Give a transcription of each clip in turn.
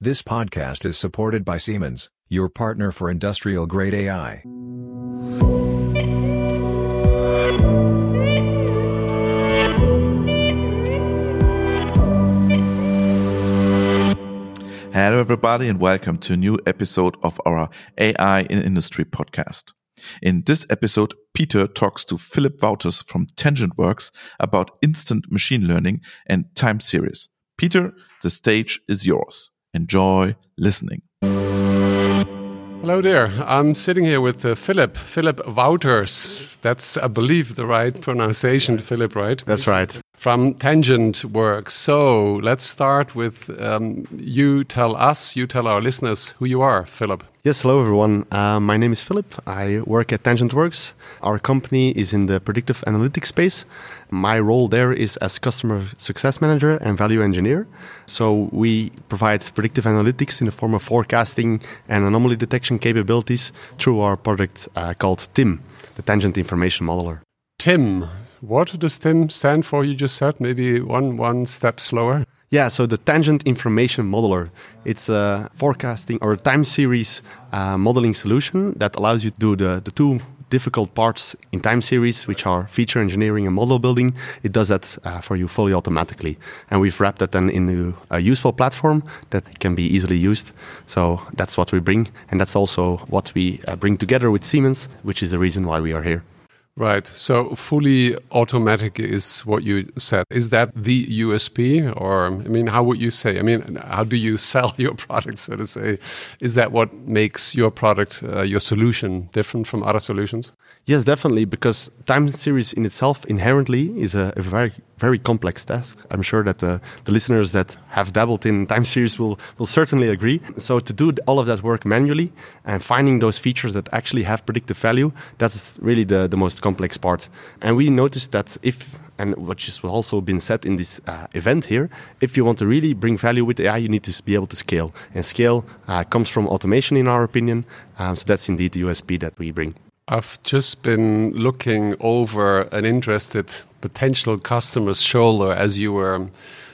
This podcast is supported by Siemens, your partner for industrial grade AI. Hello, everybody, and welcome to a new episode of our AI in Industry podcast. In this episode, Peter talks to Philip Wauters from TangentWorks about instant machine learning and time series. Peter, the stage is yours. Enjoy listening. Hello there. I'm sitting here with uh, Philip, Philip Wauters. That's, I believe, the right pronunciation, Philip, right? That's right. From Tangent Works. So let's start with um, you tell us, you tell our listeners who you are, Philip. Yes, hello everyone. Uh, my name is Philip. I work at Tangent Works. Our company is in the predictive analytics space. My role there is as customer success manager and value engineer. So we provide predictive analytics in the form of forecasting and anomaly detection capabilities through our product uh, called TIM, the Tangent Information Modeler. Tim, what does TIM stand for? You just said maybe one one step slower. Yeah, so the Tangent Information Modeler, it's a forecasting or time series uh, modeling solution that allows you to do the, the two difficult parts in time series, which are feature engineering and model building. It does that uh, for you fully automatically. And we've wrapped that then into a useful platform that can be easily used. So that's what we bring. And that's also what we uh, bring together with Siemens, which is the reason why we are here. Right. So fully automatic is what you said. Is that the USP? Or, I mean, how would you say? I mean, how do you sell your product, so to say? Is that what makes your product, uh, your solution, different from other solutions? Yes, definitely, because time series in itself inherently is a, a very very complex task. I'm sure that the, the listeners that have dabbled in time series will, will certainly agree. So to do all of that work manually and finding those features that actually have predictive value, that's really the, the most complex part. And we noticed that if and which has also been said in this uh, event here, if you want to really bring value with AI, you need to be able to scale. And scale uh, comes from automation, in our opinion. Um, so that's indeed the USP that we bring. I've just been looking over an interested potential customer's shoulder as you were um,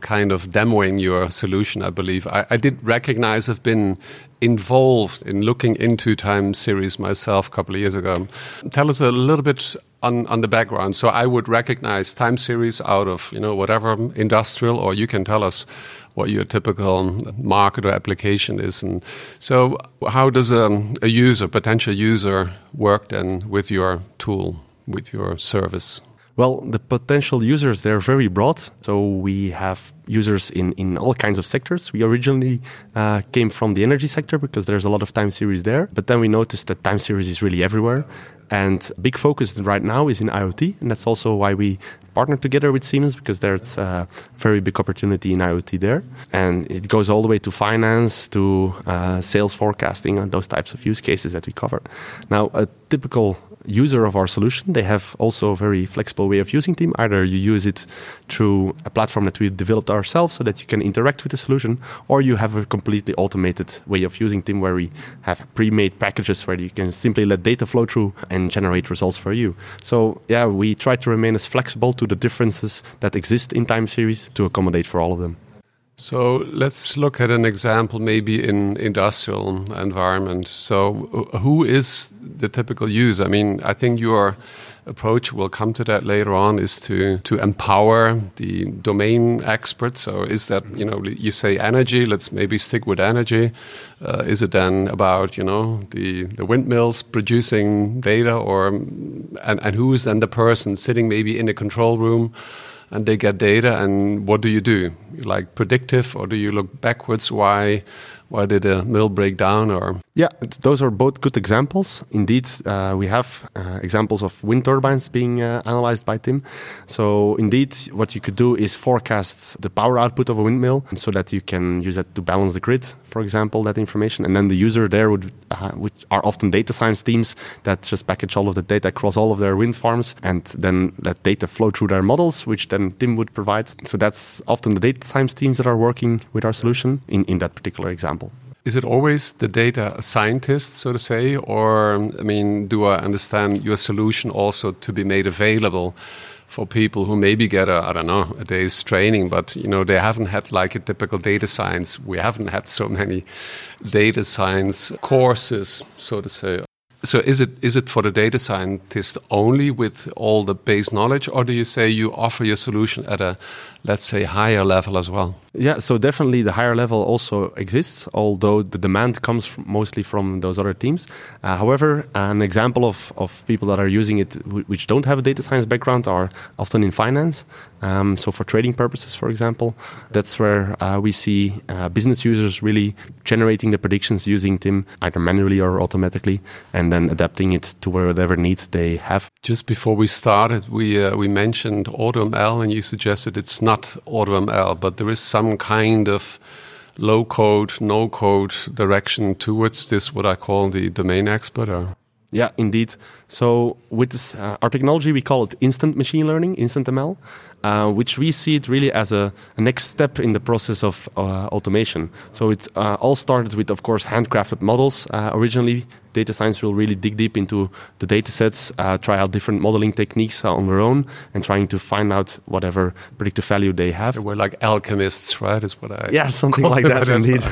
kind of demoing your solution, I believe. I, I, did recognize I've been involved in looking into time series myself a couple of years ago. Tell us a little bit on, on the background. So I would recognize time series out of, you know, whatever industrial, or you can tell us what your typical market or application is. And so how does a, a user, potential user, work then with your tool, with your service? Well, the potential users, they're very broad. So we have users in, in all kinds of sectors. We originally uh, came from the energy sector because there's a lot of time series there. But then we noticed that time series is really everywhere. And big focus right now is in IoT. And that's also why we partner together with Siemens because there's a very big opportunity in IoT there. And it goes all the way to finance, to uh, sales forecasting, and those types of use cases that we cover. Now, a typical user of our solution, they have also a very flexible way of using TIM. Either you use it through a platform that we've developed ourselves so that you can interact with the solution, or you have a completely automated way of using TIM where we have pre-made packages where you can simply let data flow through and generate results for you. So yeah, we try to remain as flexible to the differences that exist in time series to accommodate for all of them. So let's look at an example, maybe in industrial environment. So uh, who is the typical user? I mean, I think your approach, we'll come to that later on, is to to empower the domain experts. So is that you know you say energy? Let's maybe stick with energy. Uh, is it then about you know the the windmills producing data, or and and who is then the person sitting maybe in the control room? and they get data and what do you do like predictive or do you look backwards why why did a mill break down or yeah those are both good examples. Indeed uh, we have uh, examples of wind turbines being uh, analyzed by tim. So indeed what you could do is forecast the power output of a windmill so that you can use that to balance the grid for example that information. And then the user there would uh, which are often data science teams that just package all of the data across all of their wind farms and then let data flow through their models which then tim would provide. So that's often the data science teams that are working with our solution in, in that particular example is it always the data scientist, so to say, or I mean, do I understand your solution also to be made available for people who maybe get a I don't know a day's training, but you know they haven't had like a typical data science. We haven't had so many data science courses, so to say. So is it is it for the data scientist only with all the base knowledge, or do you say you offer your solution at a let's say higher level as well? Yeah, so definitely the higher level also exists, although the demand comes from mostly from those other teams. Uh, however, an example of, of people that are using it which don't have a data science background are often in finance. Um, so for trading purposes, for example, that's where uh, we see uh, business users really generating the predictions using TIM either manually or automatically, and then adapting it to whatever needs they have. Just before we started, we uh, we mentioned AutoML, and you suggested it's not AutoML, but there is some kind of low code, no code direction towards this, what I call the domain expert? Or? Yeah, indeed. So with this, uh, our technology, we call it instant machine learning, instant ML, uh, which we see it really as a, a next step in the process of uh, automation. So it uh, all started with, of course, handcrafted models uh, originally data science will really dig deep into the data sets, uh, try out different modeling techniques on their own, and trying to find out whatever predictive value they have. We're like alchemists, right? Is what I yeah, something like that indeed.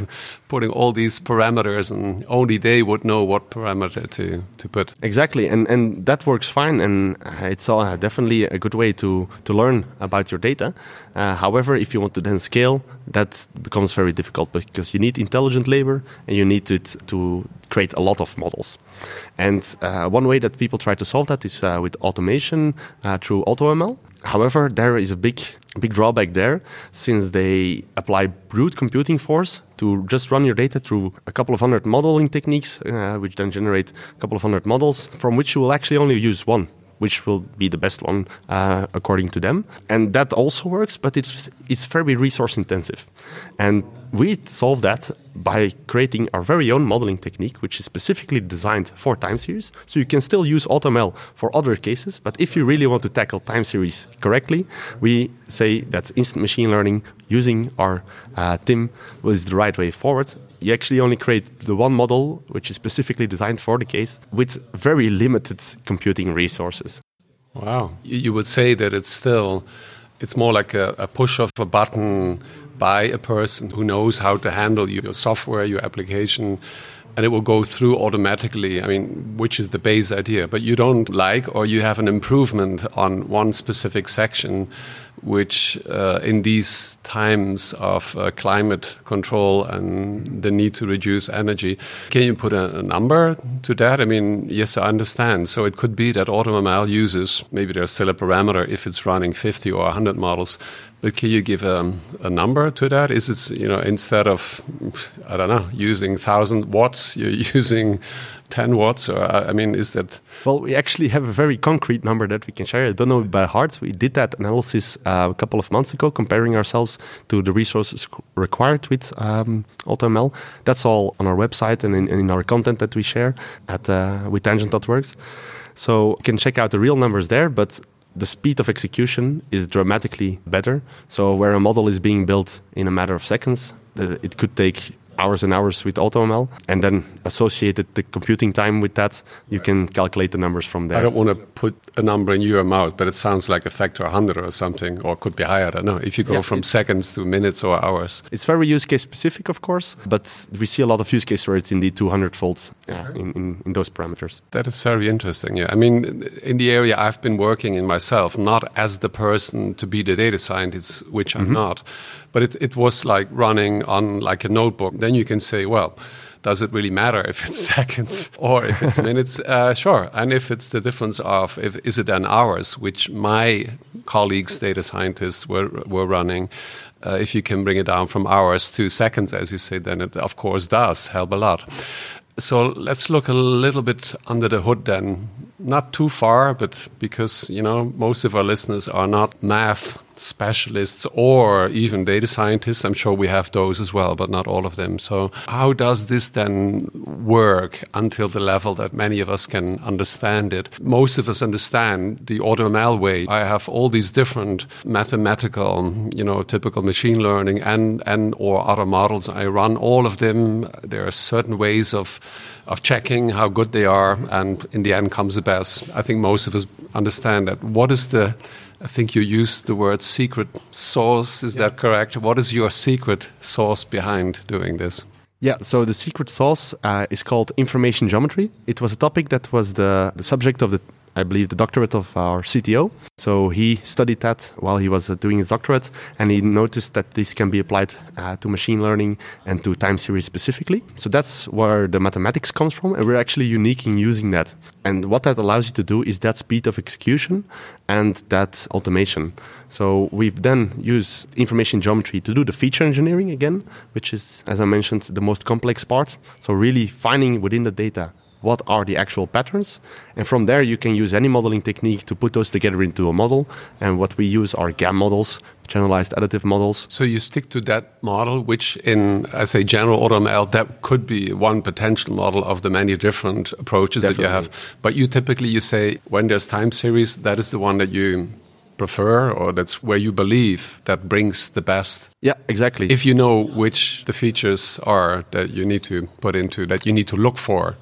Putting all these parameters, and only they would know what parameter to to put. Exactly, and and that works fine, and it's uh, definitely a good way to to learn about your data. Uh, however, if you want to then scale, that becomes very difficult because you need intelligent labor and you need to, to create a lot of models. And uh, one way that people try to solve that is uh, with automation uh, through AutoML. However, there is a big, big drawback there since they apply brute computing force to just run your data through a couple of hundred modeling techniques, uh, which then generate a couple of hundred models from which you will actually only use one which will be the best one uh, according to them. And that also works, but it's it's very resource intensive. And we solve that by creating our very own modeling technique, which is specifically designed for time series. So you can still use AutoML for other cases, but if you really want to tackle time series correctly, we say that instant machine learning using our uh, TIM was the right way forward you actually only create the one model which is specifically designed for the case with very limited computing resources. Wow. You would say that it's still it's more like a, a push of a button by a person who knows how to handle your software, your application, and it will go through automatically. I mean, which is the base idea. But you don't like, or you have an improvement on one specific section which uh, in these times of uh, climate control and the need to reduce energy, can you put a, a, number to that? I mean, yes, I understand. So it could be that AutoML uses, maybe there's still a parameter if it's running 50 or 100 models, but can you give a, a number to that? Is it, you know, instead of, I don't know, using 1,000 watts, you're using 10 watts? Or, I mean, is that. Well, we actually have a very concrete number that we can share. I don't know by heart. We did that analysis uh, a couple of months ago, comparing ourselves to the resources required with um, AutoML. That's all on our website and in, in our content that we share at uh, with tangent.works. So you can check out the real numbers there, but the speed of execution is dramatically better. So where a model is being built in a matter of seconds, it could take hours and hours with AutoML, and then associated the computing time with that, you can calculate the numbers from there. I don't want to put a number in your mouth, but it sounds like a factor 100 or something, or could be higher. I don't know. If you go yeah, from seconds to minutes or hours. It's very use case specific, of course, but we see a lot of use cases where it's indeed 200 folds uh, in, in, in those parameters. That is very interesting. Yeah. I mean, in the area I've been working in myself, not as the person to be the data scientist, which I'm mm -hmm. not, but it, it was like running on like a notebook. Then you can say, well, does it really matter if it's seconds or if it's minutes? Uh, sure. And if it's the difference of, if, is it an hours, which my colleagues, data scientists, were, were running, uh, if you can bring it down from hours to seconds, as you say, then it of course does help a lot. So let's look a little bit under the hood then. not too far, but because you know most of our listeners are not math specialists or even data scientists. I'm sure we have those as well, but not all of them. So, how does this then work until the level that many of us can understand it? Most of us understand the AutoML way. I have all these different mathematical, you know, typical machine learning and and or other models. I run all of them. There are certain ways of of checking how good they are, and in the end comes the best. I think most of us understand that. What is the I think you used the word secret sauce. Is yeah. that correct? What is your secret sauce behind doing this? Yeah, so the secret sauce uh, is called information geometry. It was a topic that was the, the subject of the I believe, the doctorate of our CTO. So he studied that while he was uh, doing his doctorate, and he noticed that this can be applied uh, to machine learning and to time series specifically. So that's where the mathematics comes from, and we're actually unique in using that. And what that allows you to do is that speed of execution and that automation. So we've then used information geometry to do the feature engineering again, which is, as I mentioned, the most complex part. So really finding within the data what are the actual patterns. And from there, you can use any modeling technique to put those together into a model. And what we use are GAM models, generalized additive models. So you stick to that model, which in, I say, general AutoML, that could be one potential model of the many different approaches Definitely. that you have. But you typically, you say, when there's time series, that is the one that you prefer or that's where you believe that brings the best yeah exactly if you know which the features are that you need to put into that you need to look for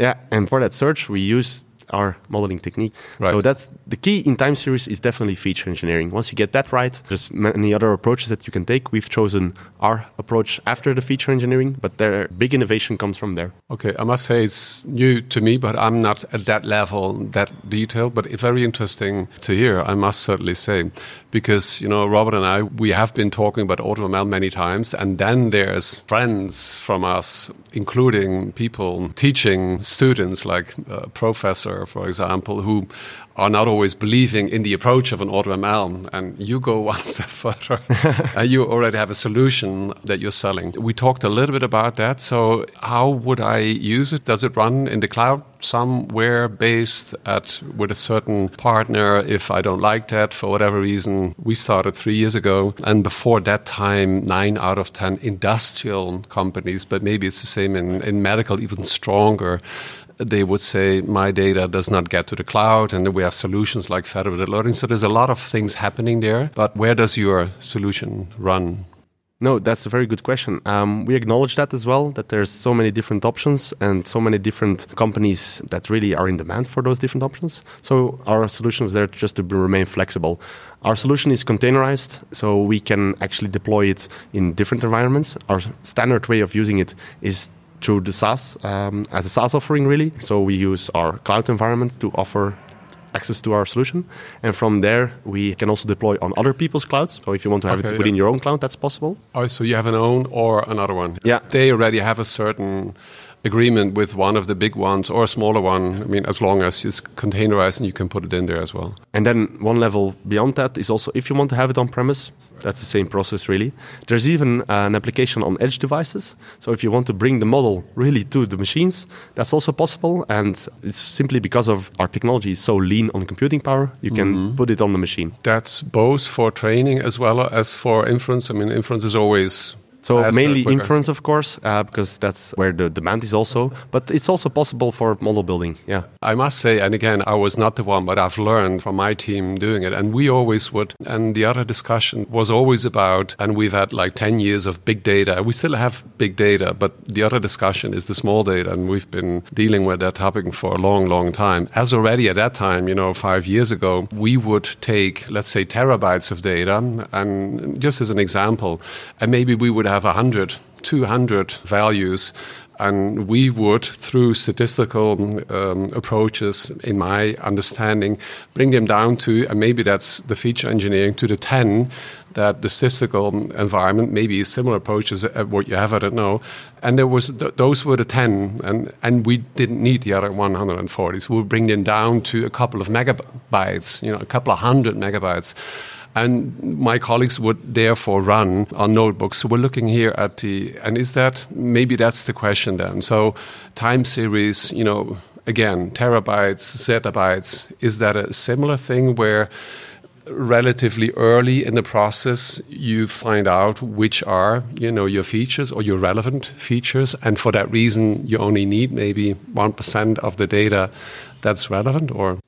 yeah, and for that search, we use our modeling technique. Right. So that's the key in time series is definitely feature engineering. Once you get that right, there's many other approaches that you can take. We've chosen our approach after the feature engineering, but their big innovation comes from there. Okay, I must say it's new to me, but I'm not at that level, that detail. But it's very interesting to hear. I must certainly say, because you know Robert and I, we have been talking about AutoML many times, and then there's friends from us, including people teaching students, like a professor, for example, who are not always believing in the approach of an AutoML. And you go one step further and you already have a solution that you're selling. We talked a little bit about that. So, how would I use it? Does it run in the cloud somewhere based at with a certain partner if I don't like that for whatever reason? We started three years ago. And before that time, nine out of 10 industrial companies, but maybe it's the same in, in medical, even stronger they would say my data does not get to the cloud and we have solutions like federated learning so there's a lot of things happening there but where does your solution run no, that's a very good question. Um, we acknowledge that as well, that there's so many different options and so many different companies that really are in demand for those different options. So our solution is there just to remain flexible. Our solution is containerized, so we can actually deploy it in different environments. Our standard way of using it is through the SaaS um, as a SaaS offering, really. So we use our cloud environment to offer access to our solution. And from there, we can also deploy on other people's clouds. So if you want to have okay, it within yeah. your own cloud, that's possible. Oh, so you have an own or another one? Yeah. They already have a certain agreement with one of the big ones or a smaller one. I mean, as long as it's containerized and you can put it in there as well. And then one level beyond that is also if you want to have it on premise, that's the same process, really. There's even an application on edge devices. So if you want to bring the model really to the machines, that's also possible. And it's simply because of our technology is so lean on computing power, you can mm-hmm. put it on the machine. That's both for training as well as for inference. I mean, inference is always so mainly inference, of course, uh, because that's where the demand is also. But it's also possible for model building. Yeah. I must say, and again, I was not the one, but I've learned from my team doing it, and we always would. And the other discussion was always about, and we've had like ten years of big data. We still have big data, but the other discussion is the small data, and we've been dealing with that topic for a long, long time. As already at that time, you know, five years ago, we would take, let's say, terabytes of data, and just as an example, and maybe we would have 100, 200 values and we would, through statistical um, approaches, in my understanding, bring them down to, and maybe that's the feature engineering, to the 10 that the statistical environment, maybe similar approaches at what you have, I don't know. And there was th- those were the 10, and, and we didn't need the other 140s. So we would bring them down to a couple of megabytes, you know, a couple of hundred megabytes and my colleagues would therefore run on notebooks. So we're looking here at the, and is that maybe that's the question then? So time series, you know, again, terabytes, zettabytes. Is that a similar thing where relatively early in the process you find out which are you know your features or your relevant features and for that reason you only need maybe 1% of the data that's relevant or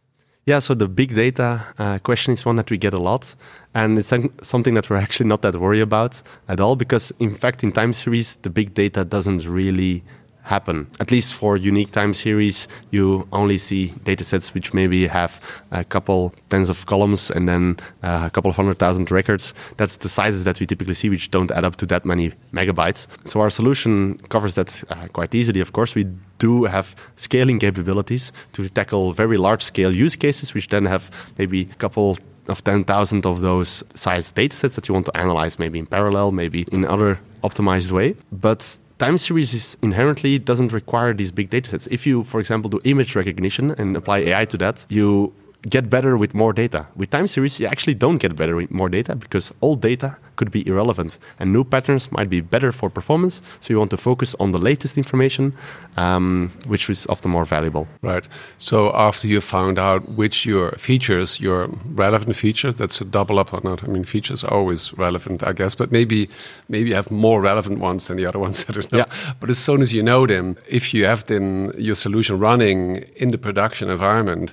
yeah, so the big data uh, question is one that we get a lot, and it's something that we're actually not that worried about at all because, in fact, in time series, the big data doesn't really happen. At least for unique time series, you only see datasets which maybe have a couple tens of columns and then uh, a couple of hundred thousand records. That's the sizes that we typically see, which don't add up to that many megabytes. So our solution covers that uh, quite easily. Of course, we do have scaling capabilities to tackle very large scale use cases, which then have maybe a couple of 10,000 of those size datasets that you want to analyze, maybe in parallel, maybe in other optimized way. But time series is inherently doesn't require these big data sets. If you, for example, do image recognition and apply AI to that, you get better with more data. With time series, you actually don't get better with more data because old data could be irrelevant and new patterns might be better for performance. So you want to focus on the latest information, um, which is often more valuable. Right. So after you found out which your features, your relevant features, that's a double up or not. I mean, features are always relevant, I guess, but maybe maybe you have more relevant ones than the other ones. That are not. Yeah. But as soon as you know them, if you have then your solution running in the production environment,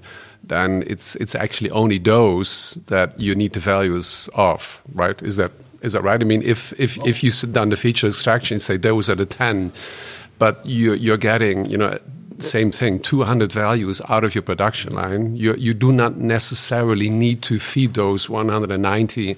then it's it's actually only those that you need the values of, right? Is that is that right? I mean, if if if you sit down the feature extraction and say those are the ten, but you you're getting you know same thing 200 values out of your production line you you do not necessarily need to feed those 190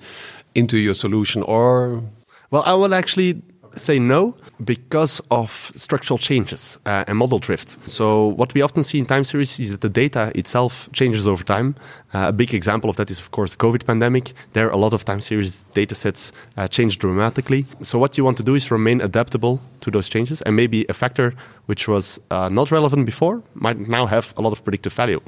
into your solution or well i will actually say no because of structural changes uh, and model drift. So what we often see in time series is that the data itself changes over time. Uh, a big example of that is, of course, the COVID pandemic. There, a lot of time series data sets uh, changed dramatically. So what you want to do is remain adaptable to those changes, and maybe a factor which was uh, not relevant before might now have a lot of predictive value.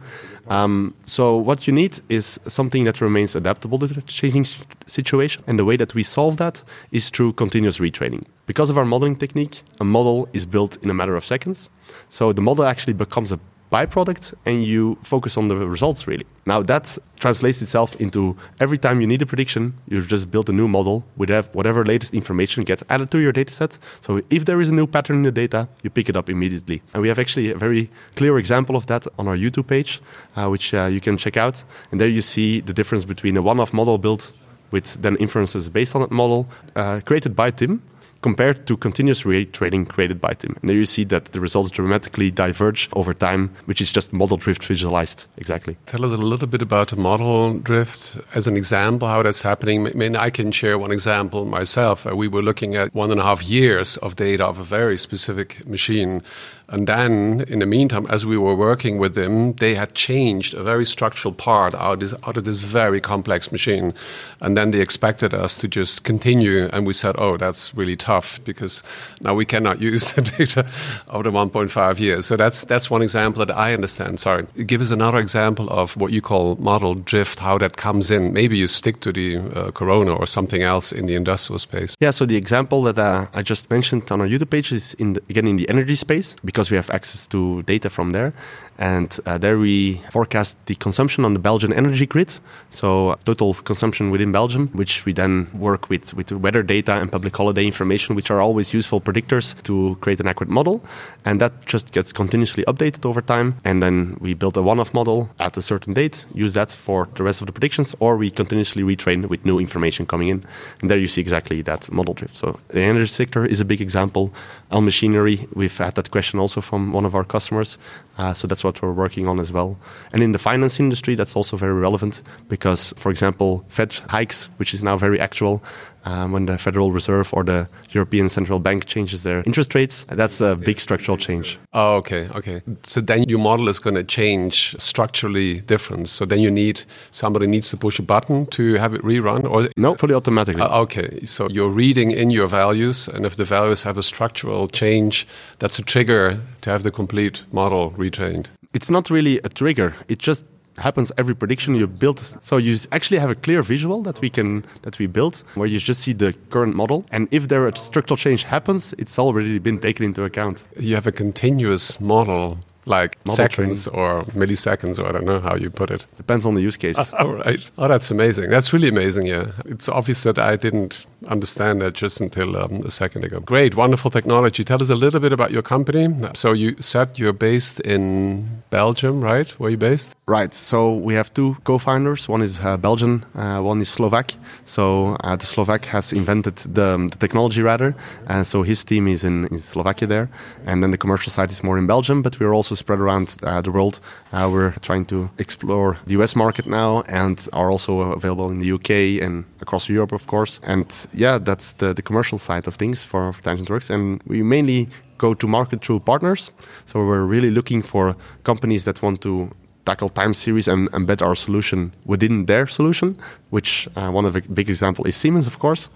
Um, so what you need is something that remains adaptable to the changing situation, and the way that we solve that is through continuous retraining. Because of our modeling technique, a model is built in a matter of seconds. So the model actually becomes a byproduct and you focus on the results really. Now that translates itself into every time you need a prediction, you just build a new model with whatever latest information gets added to your dataset. So if there is a new pattern in the data, you pick it up immediately. And we have actually a very clear example of that on our YouTube page, uh, which uh, you can check out. And there you see the difference between a one-off model built with then inferences based on that model uh, created by Tim compared to continuous retraining created by Tim. And there you see that the results dramatically diverge over time, which is just model drift visualized exactly. Tell us a little bit about the model drift as an example, how that's happening. I mean, I can share one example myself. Uh, we were looking at one and a half years of data of a very specific machine and then, in the meantime, as we were working with them, they had changed a very structural part out, this, out of this very complex machine. And then they expected us to just continue. And we said, oh, that's really tough because now we cannot use the data of the 1.5 years. So that's, that's one example that I understand. Sorry. Give us another example of what you call model drift, how that comes in. Maybe you stick to the uh, Corona or something else in the industrial space. Yeah, so the example that uh, I just mentioned on our YouTube page is, in the, again, in the energy space because we have access to data from there. And uh, there we forecast the consumption on the Belgian energy grid, so total consumption within Belgium, which we then work with, with weather data and public holiday information, which are always useful predictors to create an accurate model. And that just gets continuously updated over time. And then we build a one off model at a certain date, use that for the rest of the predictions, or we continuously retrain with new information coming in. And there you see exactly that model drift. So the energy sector is a big example. Elm Machinery, we've had that question also from one of our customers. Uh, so that's what we're working on as well. And in the finance industry, that's also very relevant because, for example, Fed hikes, which is now very actual, um, when the Federal Reserve or the European Central Bank changes their interest rates, that's a big structural change. Oh, okay, okay. So then your model is going to change structurally different. So then you need somebody needs to push a button to have it rerun, or no, fully automatically. Uh, okay, so you're reading in your values, and if the values have a structural change, that's a trigger to have the complete model retrained. It's not really a trigger. It just happens every prediction you build. So you actually have a clear visual that we can that we built where you just see the current model, and if there a structural change happens, it's already been taken into account. You have a continuous model like Model seconds or milliseconds, or I don't know how you put it. Depends on the use case. All right. Oh, that's amazing. That's really amazing. Yeah. It's obvious that I didn't understand that just until um, a second ago. Great. Wonderful technology. Tell us a little bit about your company. So you said you're based in Belgium, right? Where are you based? Right. So we have two co-founders. One is uh, Belgian, uh, one is Slovak. So uh, the Slovak has invented the, the technology rather, and so his team is in, in Slovakia there, and then the commercial side is more in Belgium. But we're also spread around uh, the world. Uh, we're trying to explore the US market now, and are also available in the UK and across Europe, of course. And yeah, that's the, the commercial side of things for, for TangentWorks, and we mainly go to market through partners. So we're really looking for companies that want to tackle time series and embed our solution within their solution, which uh, one of the big example is Siemens, of course,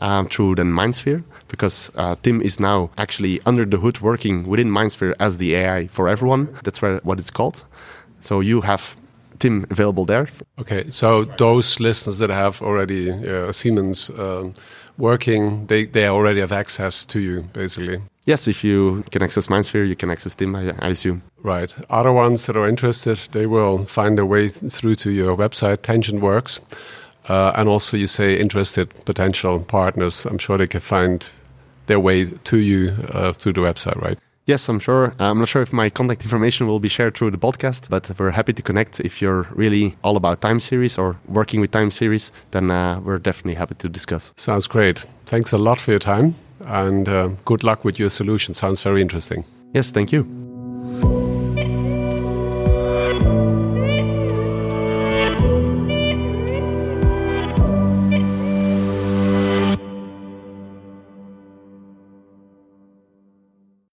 um, through then MindSphere, because uh, Tim is now actually under the hood working within MindSphere as the AI for everyone. That's where what it's called. So you have Tim available there. Okay, so those listeners that have already uh, Siemens um, working, they, they already have access to you, basically. Yes, if you can access MindSphere, you can access Tim, I, I assume. Right. Other ones that are interested, they will find their way through to your website, Tangent Works. Uh, and also, you say interested potential partners. I'm sure they can find their way to you uh, through the website, right? Yes, I'm sure. I'm not sure if my contact information will be shared through the podcast, but we're happy to connect. If you're really all about time series or working with time series, then uh, we're definitely happy to discuss. Sounds great. Thanks a lot for your time and uh, good luck with your solution. Sounds very interesting. Yes, thank you.